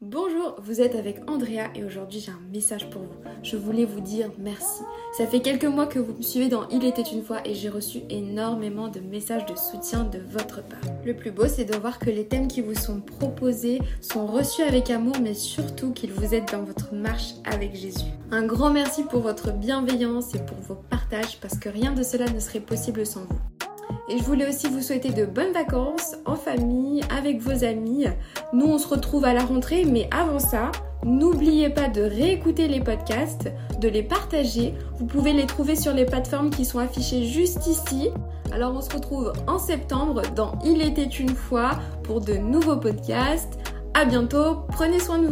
Bonjour, vous êtes avec Andrea et aujourd'hui j'ai un message pour vous. Je voulais vous dire merci. Ça fait quelques mois que vous me suivez dans Il était une fois et j'ai reçu énormément de messages de soutien de votre part. Le plus beau c'est de voir que les thèmes qui vous sont proposés sont reçus avec amour mais surtout qu'ils vous aident dans votre marche avec Jésus. Un grand merci pour votre bienveillance et pour vos partages parce que rien de cela ne serait possible sans vous. Et je voulais aussi vous souhaiter de bonnes vacances en famille, vos amis. Nous, on se retrouve à la rentrée, mais avant ça, n'oubliez pas de réécouter les podcasts, de les partager. Vous pouvez les trouver sur les plateformes qui sont affichées juste ici. Alors, on se retrouve en septembre dans Il était une fois pour de nouveaux podcasts. À bientôt, prenez soin de vous.